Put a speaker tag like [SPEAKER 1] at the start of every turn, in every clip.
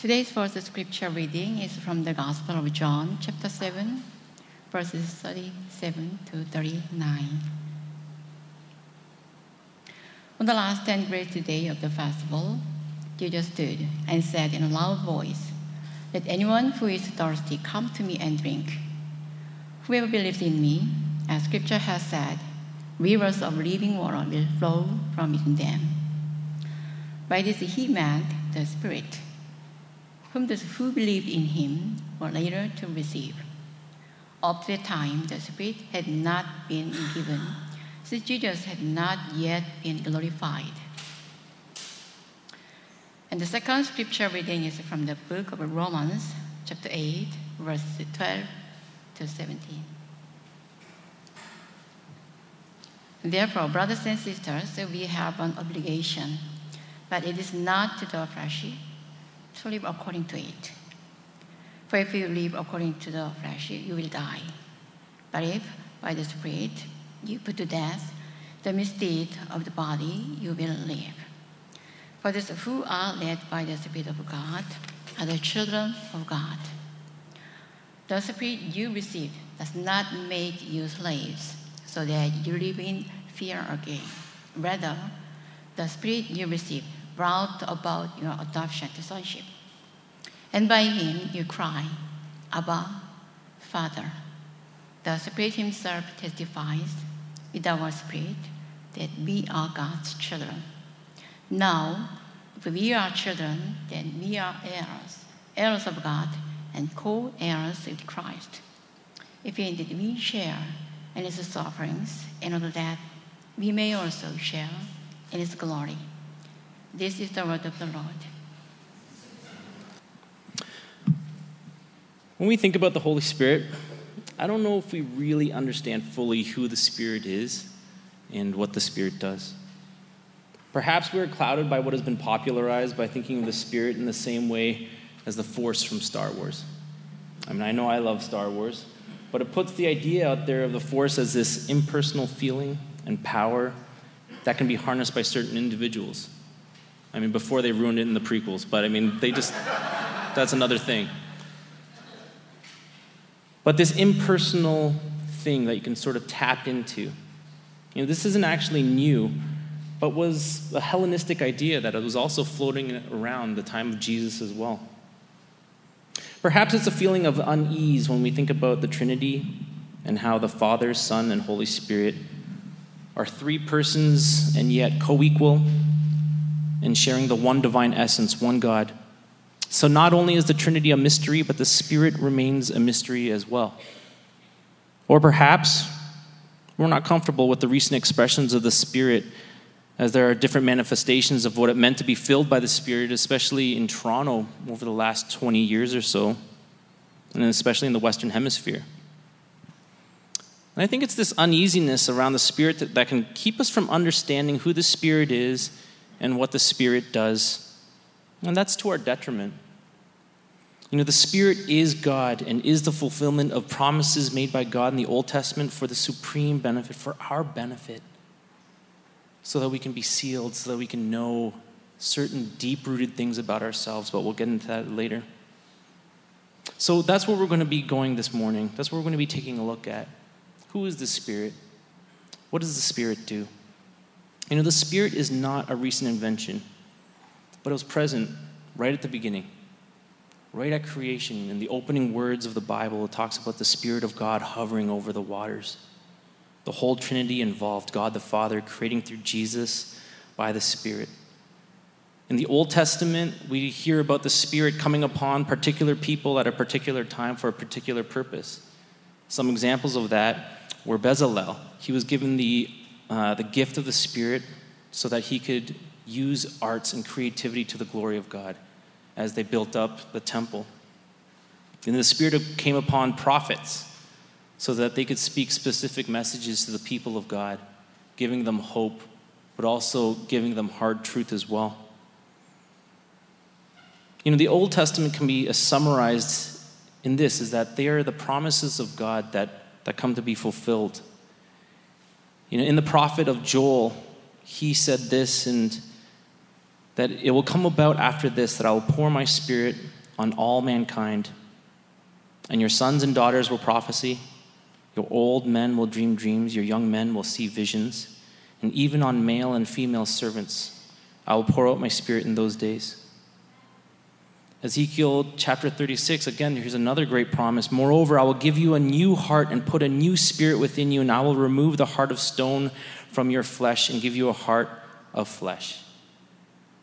[SPEAKER 1] Today's first scripture reading is from the Gospel of John, chapter 7, verses 37 to 39. On the last and great day of the festival, Jesus stood and said in a loud voice, Let anyone who is thirsty come to me and drink. Whoever believes in me, as scripture has said, rivers of living water will flow from within them. By this he meant the Spirit, whom those who believed in him were later to receive. Up to the time, the Spirit had not been given, since Jesus had not yet been glorified. And the second scripture reading is from the book of Romans, chapter 8, verses 12 to 17. Therefore, brothers and sisters, we have an obligation, but it is not to the flesh to live according to it. For if you live according to the flesh, you will die. But if by the Spirit you put to death the misdeed of the body, you will live. For those who are led by the Spirit of God are the children of God. The Spirit you receive does not make you slaves so that you live in fear again. Rather, the Spirit you receive brought about your adoption to sonship. And by him you cry, Abba, Father. The Spirit Himself testifies with our spirit that we are God's children. Now, if we are children, then we are heirs, heirs of God, and co heirs with Christ. If indeed we share in His sufferings, in order that we may also share in His glory. This is the word of the Lord.
[SPEAKER 2] When we think about the Holy Spirit, I don't know if we really understand fully who the Spirit is and what the Spirit does. Perhaps we're clouded by what has been popularized by thinking of the Spirit in the same way as the Force from Star Wars. I mean, I know I love Star Wars, but it puts the idea out there of the Force as this impersonal feeling and power that can be harnessed by certain individuals. I mean, before they ruined it in the prequels, but I mean, they just, that's another thing. But this impersonal thing that you can sort of tap into, you know, this isn't actually new, but was a Hellenistic idea that was also floating around the time of Jesus as well. Perhaps it's a feeling of unease when we think about the Trinity and how the Father, Son, and Holy Spirit are three persons and yet co equal in sharing the one divine essence, one God. So not only is the Trinity a mystery, but the Spirit remains a mystery as well. Or perhaps we're not comfortable with the recent expressions of the Spirit, as there are different manifestations of what it meant to be filled by the Spirit, especially in Toronto over the last 20 years or so, and especially in the Western Hemisphere. And I think it's this uneasiness around the Spirit that, that can keep us from understanding who the Spirit is and what the Spirit does and that's to our detriment. You know, the Spirit is God and is the fulfillment of promises made by God in the Old Testament for the supreme benefit, for our benefit, so that we can be sealed, so that we can know certain deep rooted things about ourselves, but we'll get into that later. So that's where we're going to be going this morning. That's what we're going to be taking a look at. Who is the Spirit? What does the Spirit do? You know, the Spirit is not a recent invention but it was present right at the beginning, right at creation. In the opening words of the Bible, it talks about the Spirit of God hovering over the waters. The whole Trinity involved God the Father creating through Jesus by the Spirit. In the Old Testament, we hear about the Spirit coming upon particular people at a particular time for a particular purpose. Some examples of that were Bezalel. He was given the, uh, the gift of the Spirit so that he could use arts and creativity to the glory of God as they built up the temple. And the Spirit came upon prophets so that they could speak specific messages to the people of God, giving them hope, but also giving them hard truth as well. You know, the Old Testament can be summarized in this is that they are the promises of God that, that come to be fulfilled. You know, in the prophet of Joel, he said this, and that it will come about after this that I will pour my spirit on all mankind. And your sons and daughters will prophesy, your old men will dream dreams, your young men will see visions, and even on male and female servants I will pour out my spirit in those days. Ezekiel chapter 36, again, here's another great promise. Moreover, I will give you a new heart and put a new spirit within you, and I will remove the heart of stone from your flesh and give you a heart of flesh.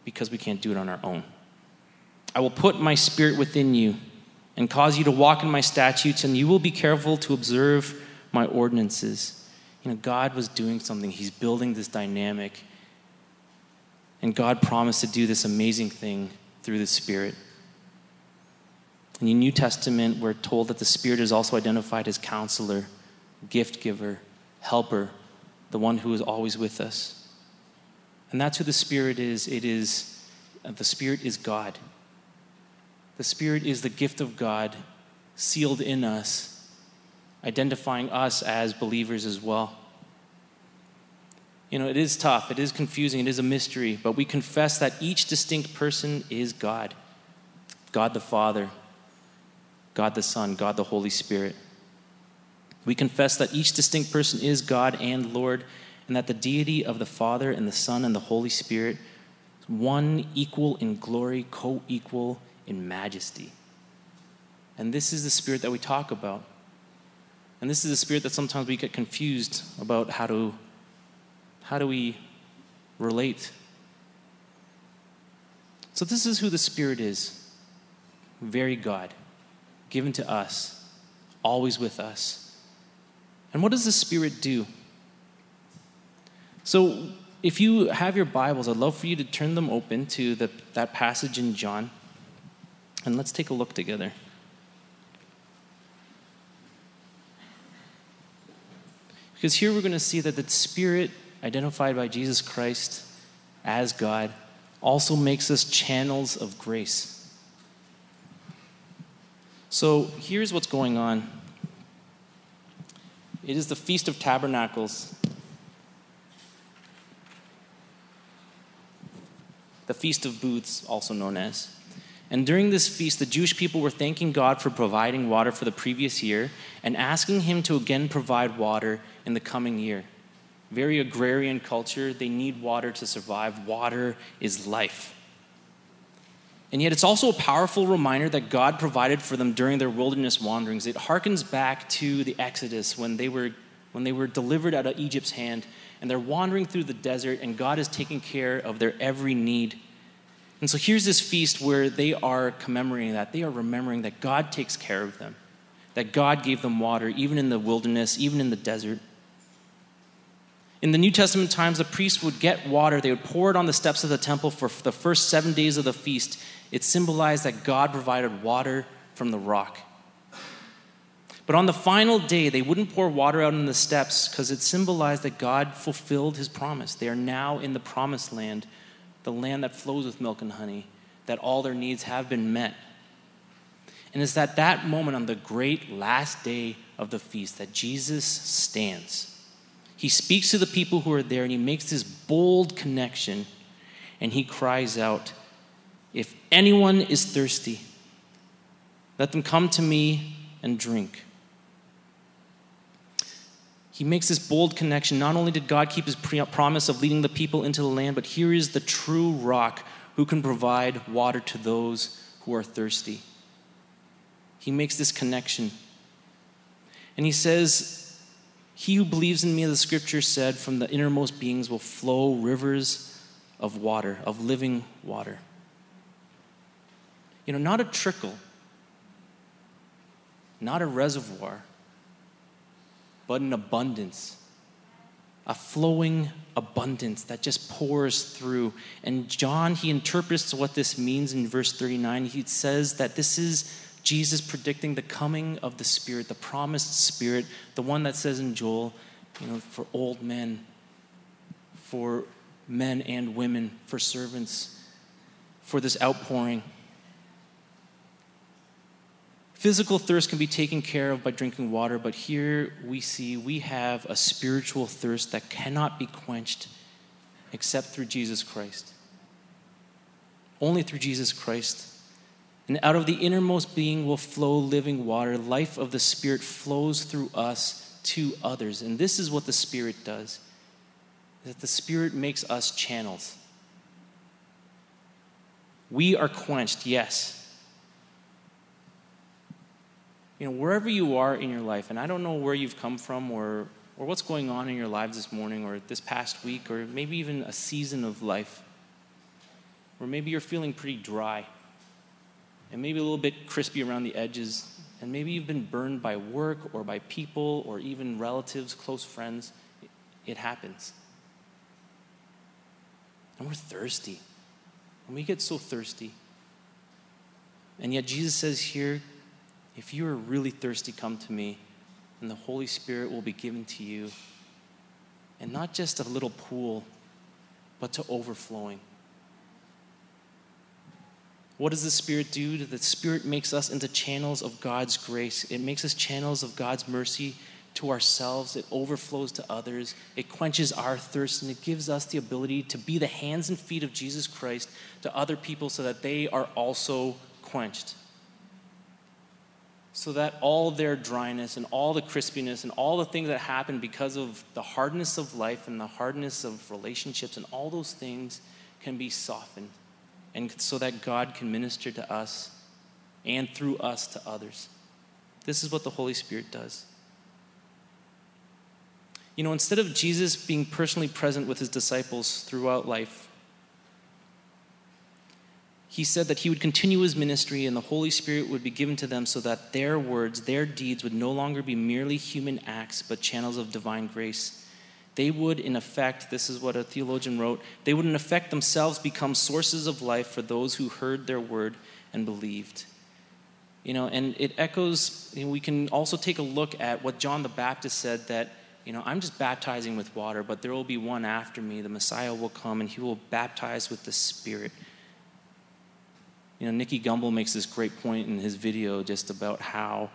[SPEAKER 2] Because we can't do it on our own. I will put my spirit within you and cause you to walk in my statutes, and you will be careful to observe my ordinances. You know, God was doing something, He's building this dynamic. And God promised to do this amazing thing through the Spirit. In the New Testament, we're told that the Spirit is also identified as counselor, gift giver, helper, the one who is always with us. And that's who the Spirit is. It is uh, the Spirit is God. The Spirit is the gift of God sealed in us, identifying us as believers as well. You know, it is tough, it is confusing, it is a mystery, but we confess that each distinct person is God God the Father, God the Son, God the Holy Spirit. We confess that each distinct person is God and Lord, and that the deity of the Father and the Son and the Holy Spirit one equal in glory, co equal in majesty. And this is the spirit that we talk about. And this is the spirit that sometimes we get confused about how to how do we relate. So this is who the spirit is. Very God given to us, always with us. And what does the Spirit do? So, if you have your Bibles, I'd love for you to turn them open to the, that passage in John. And let's take a look together. Because here we're going to see that the Spirit, identified by Jesus Christ as God, also makes us channels of grace. So here's what's going on it is the Feast of Tabernacles. The Feast of Booths, also known as. And during this feast, the Jewish people were thanking God for providing water for the previous year and asking Him to again provide water in the coming year. Very agrarian culture, they need water to survive. Water is life. And yet, it's also a powerful reminder that God provided for them during their wilderness wanderings. It harkens back to the Exodus when they were, when they were delivered out of Egypt's hand and they're wandering through the desert, and God is taking care of their every need. And so, here's this feast where they are commemorating that. They are remembering that God takes care of them, that God gave them water, even in the wilderness, even in the desert. In the New Testament times, the priests would get water, they would pour it on the steps of the temple for the first seven days of the feast. It symbolized that God provided water from the rock. But on the final day, they wouldn't pour water out on the steps because it symbolized that God fulfilled his promise. They are now in the promised land, the land that flows with milk and honey, that all their needs have been met. And it's at that moment on the great last day of the feast that Jesus stands. He speaks to the people who are there and he makes this bold connection and he cries out, if anyone is thirsty, let them come to me and drink. He makes this bold connection. Not only did God keep his promise of leading the people into the land, but here is the true rock who can provide water to those who are thirsty. He makes this connection. And he says, He who believes in me, the scripture said, from the innermost beings will flow rivers of water, of living water. You know, not a trickle, not a reservoir, but an abundance, a flowing abundance that just pours through. And John, he interprets what this means in verse 39. He says that this is Jesus predicting the coming of the Spirit, the promised Spirit, the one that says in Joel, you know, for old men, for men and women, for servants, for this outpouring. Physical thirst can be taken care of by drinking water, but here we see we have a spiritual thirst that cannot be quenched except through Jesus Christ. Only through Jesus Christ. And out of the innermost being will flow living water. Life of the Spirit flows through us to others. And this is what the Spirit does. That the Spirit makes us channels. We are quenched, yes. You know, wherever you are in your life, and I don't know where you've come from or, or what's going on in your lives this morning or this past week or maybe even a season of life, or maybe you're feeling pretty dry and maybe a little bit crispy around the edges, and maybe you've been burned by work or by people or even relatives, close friends. It happens. And we're thirsty. And we get so thirsty. And yet, Jesus says here, if you are really thirsty, come to me, and the Holy Spirit will be given to you. And not just a little pool, but to overflowing. What does the Spirit do? The Spirit makes us into channels of God's grace. It makes us channels of God's mercy to ourselves. It overflows to others. It quenches our thirst, and it gives us the ability to be the hands and feet of Jesus Christ to other people so that they are also quenched. So that all their dryness and all the crispiness and all the things that happen because of the hardness of life and the hardness of relationships and all those things can be softened and so that God can minister to us and through us to others. This is what the Holy Spirit does. You know, instead of Jesus being personally present with his disciples throughout life, he said that he would continue his ministry and the Holy Spirit would be given to them so that their words, their deeds would no longer be merely human acts, but channels of divine grace they would, in effect, this is what a theologian wrote, they would, in effect, themselves become sources of life for those who heard their word and believed. You know, and it echoes, you know, we can also take a look at what John the Baptist said that, you know, I'm just baptizing with water, but there will be one after me. The Messiah will come and he will baptize with the Spirit. You know, Nicky Gumbel makes this great point in his video just about how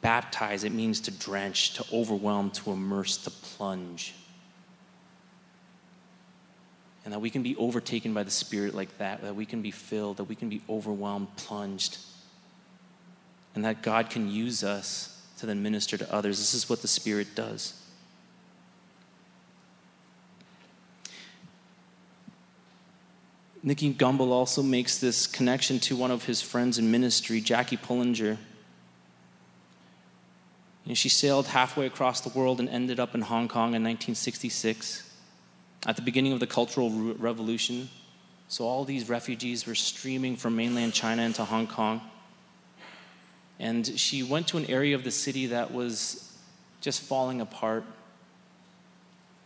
[SPEAKER 2] baptize, it means to drench, to overwhelm, to immerse, to plunge and that we can be overtaken by the Spirit like that, that we can be filled, that we can be overwhelmed, plunged, and that God can use us to then minister to others. This is what the Spirit does. Nicky Gumbel also makes this connection to one of his friends in ministry, Jackie Pullinger. You know, she sailed halfway across the world and ended up in Hong Kong in 1966 at the beginning of the Cultural Revolution. So all these refugees were streaming from mainland China into Hong Kong. And she went to an area of the city that was just falling apart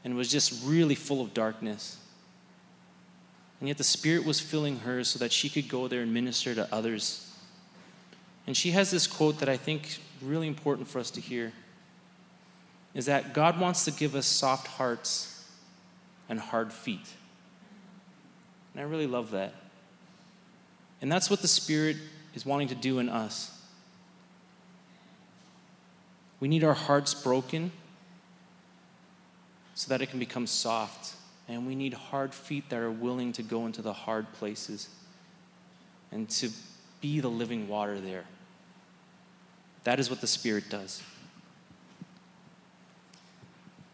[SPEAKER 2] and was just really full of darkness. And yet the Spirit was filling her so that she could go there and minister to others. And she has this quote that I think really important for us to hear is that God wants to give us soft hearts and hard feet. And I really love that. And that's what the Spirit is wanting to do in us. We need our hearts broken so that it can become soft. And we need hard feet that are willing to go into the hard places and to be the living water there. That is what the Spirit does.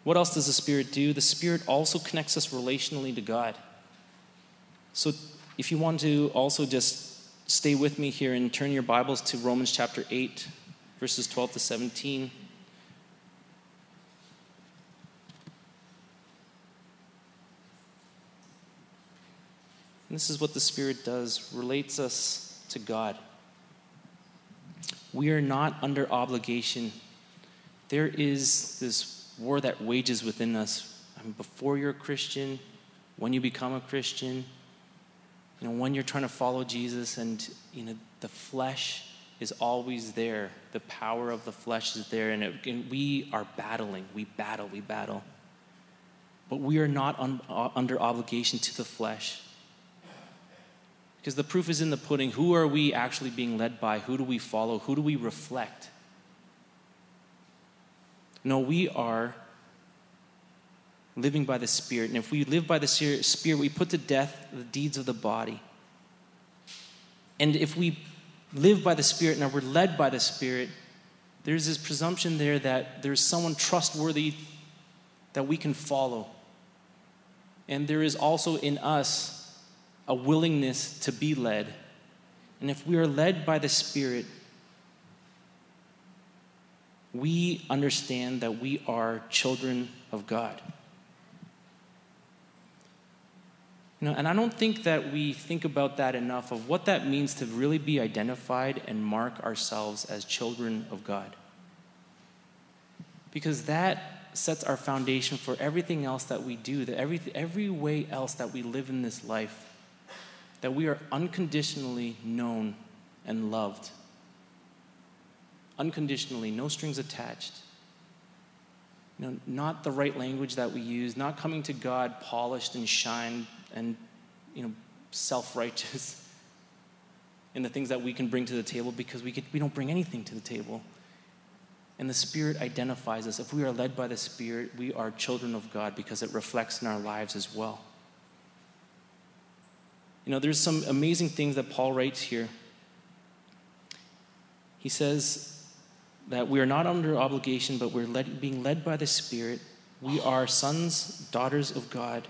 [SPEAKER 2] What else does the Spirit do? The Spirit also connects us relationally to God. So if you want to also just stay with me here and turn your Bibles to Romans chapter 8, verses 12 to 17. And this is what the Spirit does relates us to God. We are not under obligation. There is this war that wages within us. I mean, before you're a Christian, when you become a Christian, you know, when you're trying to follow Jesus, and you know, the flesh is always there. The power of the flesh is there, and, it, and we are battling. We battle. We battle. But we are not un, uh, under obligation to the flesh. Because the proof is in the pudding. Who are we actually being led by? Who do we follow? Who do we reflect? No, we are living by the Spirit. And if we live by the Spirit, we put to death the deeds of the body. And if we live by the Spirit and we're led by the Spirit, there's this presumption there that there's someone trustworthy that we can follow. And there is also in us a willingness to be led. And if we are led by the Spirit, we understand that we are children of God. You know, and I don't think that we think about that enough of what that means to really be identified and mark ourselves as children of God. Because that sets our foundation for everything else that we do, that every, every way else that we live in this life, that we are unconditionally known and loved. Unconditionally, no strings attached. You know, not the right language that we use, not coming to God polished and shined and you know, self-righteous in the things that we can bring to the table because we, we don't bring anything to the table. And the Spirit identifies us. If we are led by the Spirit, we are children of God because it reflects in our lives as well. You know, there's some amazing things that Paul writes here. He says that we are not under obligation, but we're led, being led by the Spirit. We are sons, daughters of God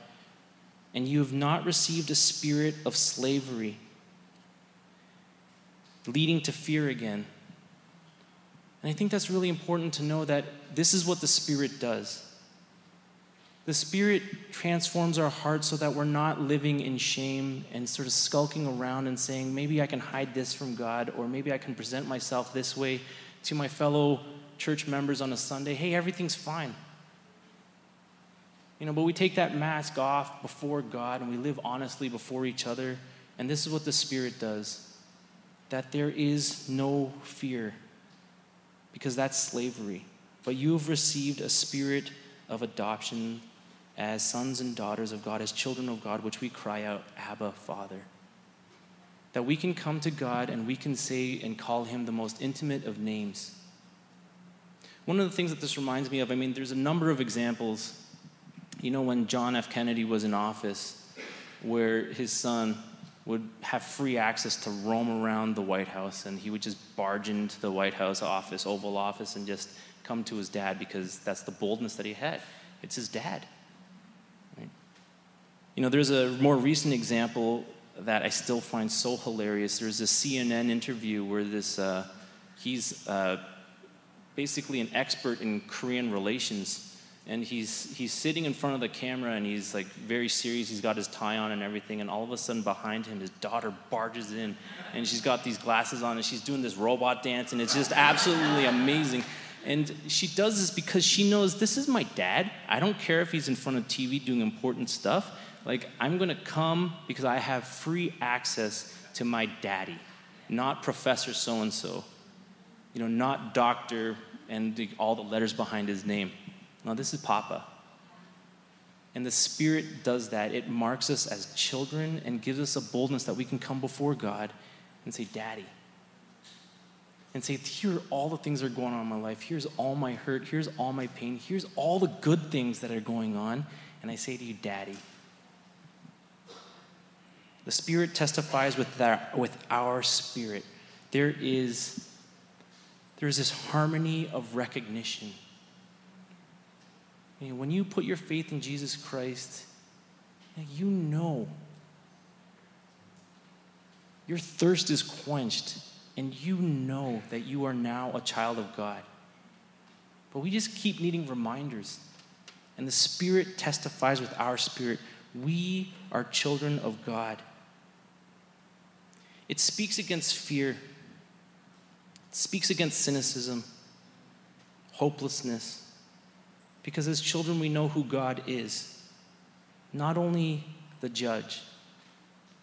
[SPEAKER 2] and you have not received a spirit of slavery, leading to fear again. And I think that's really important to know that this is what the Spirit does. The Spirit transforms our hearts so that we're not living in shame and sort of skulking around and saying, maybe I can hide this from God, or maybe I can present myself this way to my fellow church members on a Sunday. Hey, everything's fine. You know, but we take that mask off before God and we live honestly before each other. And this is what the Spirit does that there is no fear, because that's slavery. But you have received a spirit of adoption as sons and daughters of God, as children of God, which we cry out, Abba, Father. That we can come to God and we can say and call him the most intimate of names. One of the things that this reminds me of, I mean, there's a number of examples you know, when John F. Kennedy was in office, where his son would have free access to roam around the White House and he would just barge into the White House office, Oval Office, and just come to his dad because that's the boldness that he had. It's his dad. You know, there's a more recent example that I still find so hilarious. There's a CNN interview where this, uh, he's uh, basically an expert in Korean relations and he's he's sitting in front of the camera and he's like very serious. He's got his tie on and everything and all of a sudden behind him his daughter barges in and she's got these glasses on and she's doing this robot dance and it's just absolutely amazing. And she does this because she knows this is my dad. I don't care if he's in front of tv doing important stuff like i'm going to come because i have free access to my daddy not professor so and so you know not doctor and the, all the letters behind his name no, this is Papa. And the Spirit does that. It marks us as children and gives us a boldness that we can come before God and say, Daddy. And say, Here are all the things that are going on in my life. Here's all my hurt. Here's all my pain. Here's all the good things that are going on. And I say to you, Daddy. The Spirit testifies with our, with our spirit. There is, there is this harmony of recognition when you put your faith in Jesus Christ, you know your thirst is quenched, and you know that you are now a child of God. But we just keep needing reminders. And the Spirit testifies with our spirit we are children of God. It speaks against fear, it speaks against cynicism, hopelessness, because as children, we know who God is. Not only the judge,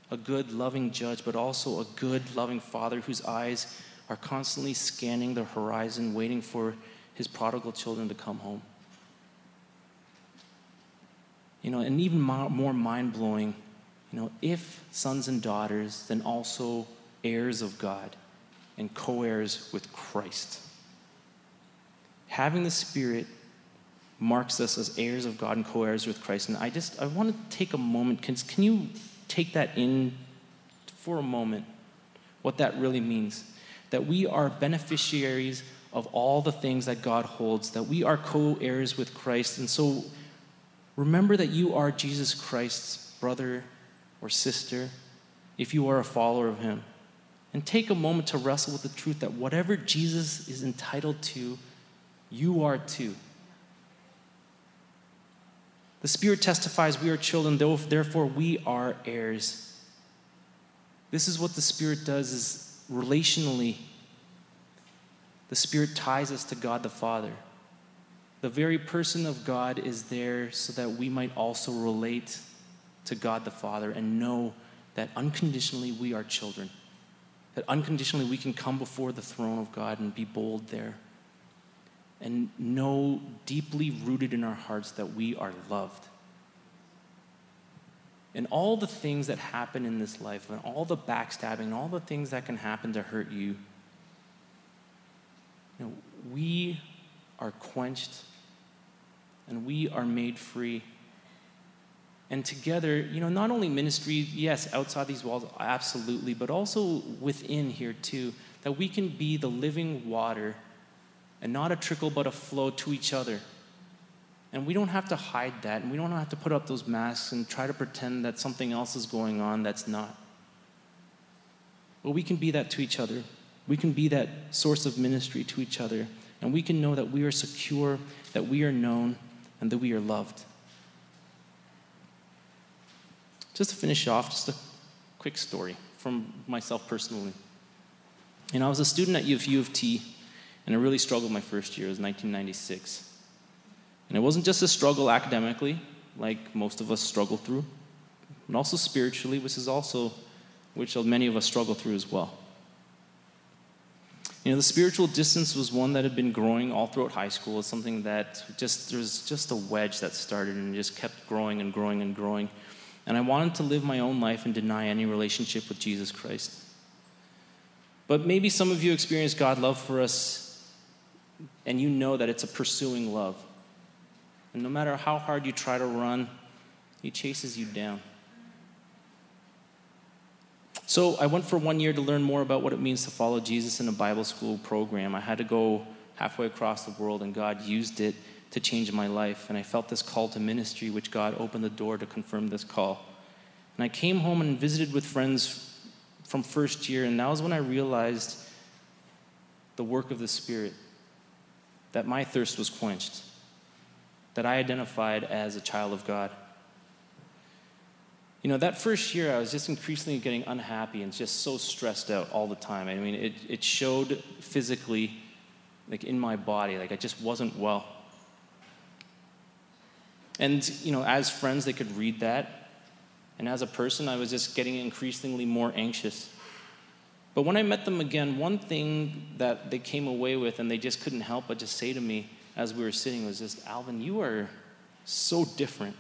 [SPEAKER 2] a good, loving judge, but also a good, loving father whose eyes are constantly scanning the horizon, waiting for his prodigal children to come home. You know, and even more mind blowing, know, if sons and daughters, then also heirs of God and co heirs with Christ. Having the Spirit marks us as heirs of God and co-heirs with Christ. And I just I want to take a moment. Can, can you take that in for a moment? what that really means. That we are beneficiaries of all the things that God holds, that we are co heirs with Christ. And so remember that you are Jesus Christ's brother or sister if you are a follower of Him. And take a moment to wrestle with the truth that whatever Jesus is entitled to, you are too. The Spirit testifies we are children, therefore we are heirs. This is what the Spirit does is relationally the Spirit ties us to God the Father. The very person of God is there so that we might also relate to God the Father and know that unconditionally we are children. That unconditionally we can come before the throne of God and be bold there. And know deeply rooted in our hearts that we are loved. And all the things that happen in this life, and all the backstabbing, and all the things that can happen to hurt you, you know, we are quenched and we are made free. And together, you know, not only ministry, yes, outside these walls, absolutely, but also within here too, that we can be the living water and not a trickle but a flow to each other. And we don't have to hide that, and we don't have to put up those masks and try to pretend that something else is going on that's not. But we can be that to each other. We can be that source of ministry to each other, and we can know that we are secure, that we are known, and that we are loved. Just to finish off, just a quick story from myself personally. You know, I was a student at U of T, and I really struggled my first year. It was 1996. And it wasn't just a struggle academically, like most of us struggle through, but also spiritually, which is also which many of us struggle through as well. You know, the spiritual distance was one that had been growing all throughout high school. It's something that just, there was just a wedge that started and just kept growing and growing and growing. And I wanted to live my own life and deny any relationship with Jesus Christ. But maybe some of you experienced God's love for us, and you know that it's a pursuing love. And no matter how hard you try to run, He chases you down. So I went for one year to learn more about what it means to follow Jesus in a Bible school program. I had to go halfway across the world, and God used it to change my life. And I felt this call to ministry, which God opened the door to confirm this call. And I came home and visited with friends from first year, and that was when I realized the work of the Spirit, that my thirst was quenched, that I identified as a child of God. You know, that first year, I was just increasingly getting unhappy and just so stressed out all the time. I mean, it, it showed physically, like in my body, like I just wasn't well. And, you know, as friends, they could read that. And as a person, I was just getting increasingly more anxious. But when I met them again, one thing that they came away with and they just couldn't help but just say to me as we were sitting was just, Alvin, you are so different.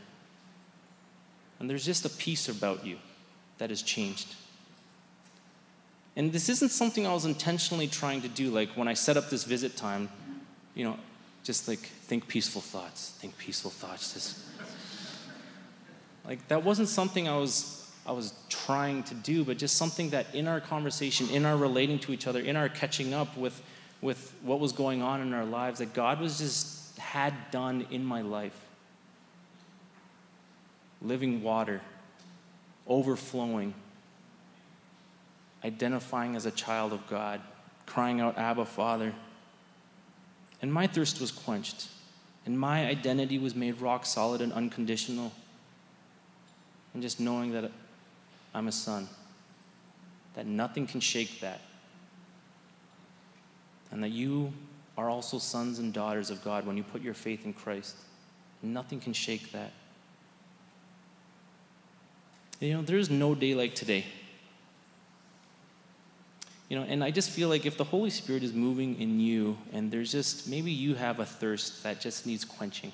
[SPEAKER 2] And there's just a peace about you that has changed. And this isn't something I was intentionally trying to do. Like when I set up this visit time, you know, just like think peaceful thoughts, think peaceful thoughts. Just like that wasn't something I was I was trying to do, but just something that in our conversation, in our relating to each other, in our catching up with with what was going on in our lives, that God was just had done in my life living water, overflowing, identifying as a child of God, crying out, Abba, Father. And my thirst was quenched, and my identity was made rock solid and unconditional. And just knowing that I'm a son, that nothing can shake that, and that you are also sons and daughters of God when you put your faith in Christ. Nothing can shake that. You know, there's no day like today. You know, and I just feel like if the Holy Spirit is moving in you and there's just maybe you have a thirst that just needs quenching.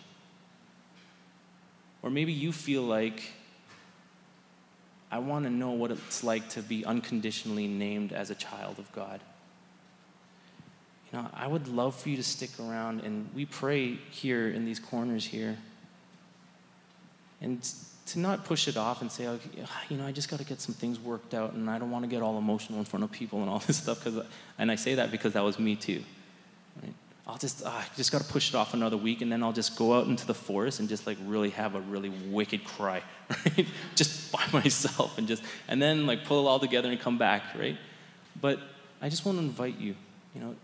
[SPEAKER 2] Or maybe you feel like I want to know what it's like to be unconditionally named as a child of God. You know, I would love for you to stick around and we pray here in these corners here. And to not push it off and say, okay, you know, I just got to get some things worked out and I don't want to get all emotional in front of people and all this stuff. Cause, and I say that because that was me too. Right? I'll just, uh, I just got to push it off another week and then I'll just go out into the forest and just like really have a really wicked cry, right? just by myself and just, and then like pull it all together and come back, right? But I just want to invite you, you know,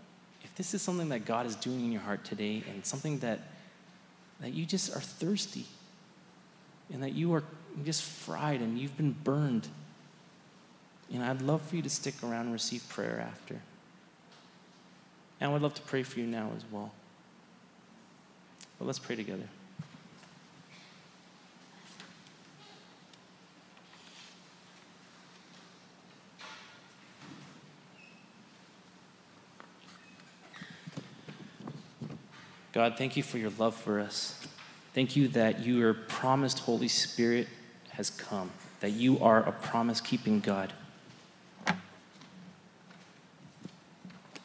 [SPEAKER 2] if this is something that God is doing in your heart today and something that, that you just are thirsty and that you are just fried and you've been burned, And I'd love for you to stick around and receive prayer after. And I would love to pray for you now as well. But let's pray together. God, thank you for your love for us. Thank you that your promised Holy Spirit has come, that you are a promise keeping God.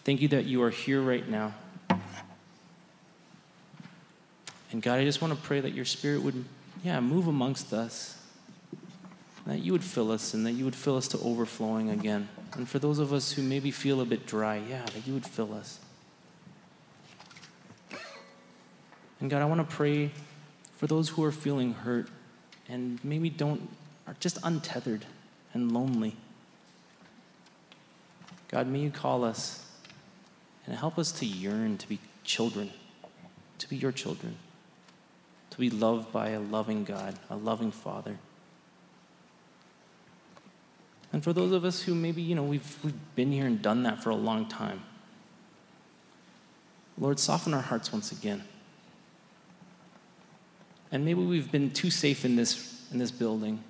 [SPEAKER 2] Thank you that you are here right now. And God, I just want to pray that your spirit would, yeah, move amongst us. That you would fill us and that you would fill us to overflowing again. And for those of us who maybe feel a bit dry, yeah, that you would fill us. And God, I want to pray for those who are feeling hurt and maybe don't, are just untethered and lonely. God, may you call us and help us to yearn to be children, to be your children, to be loved by a loving God, a loving Father. And for those of us who maybe, you know, we've, we've been here and done that for a long time, Lord, soften our hearts once again. And maybe we've been too safe in this, in this building.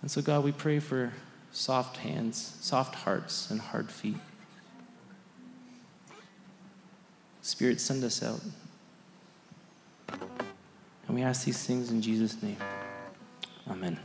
[SPEAKER 2] And so, God, we pray for soft hands, soft hearts, and hard feet. Spirit, send us out. And we ask these things in Jesus' name. Amen.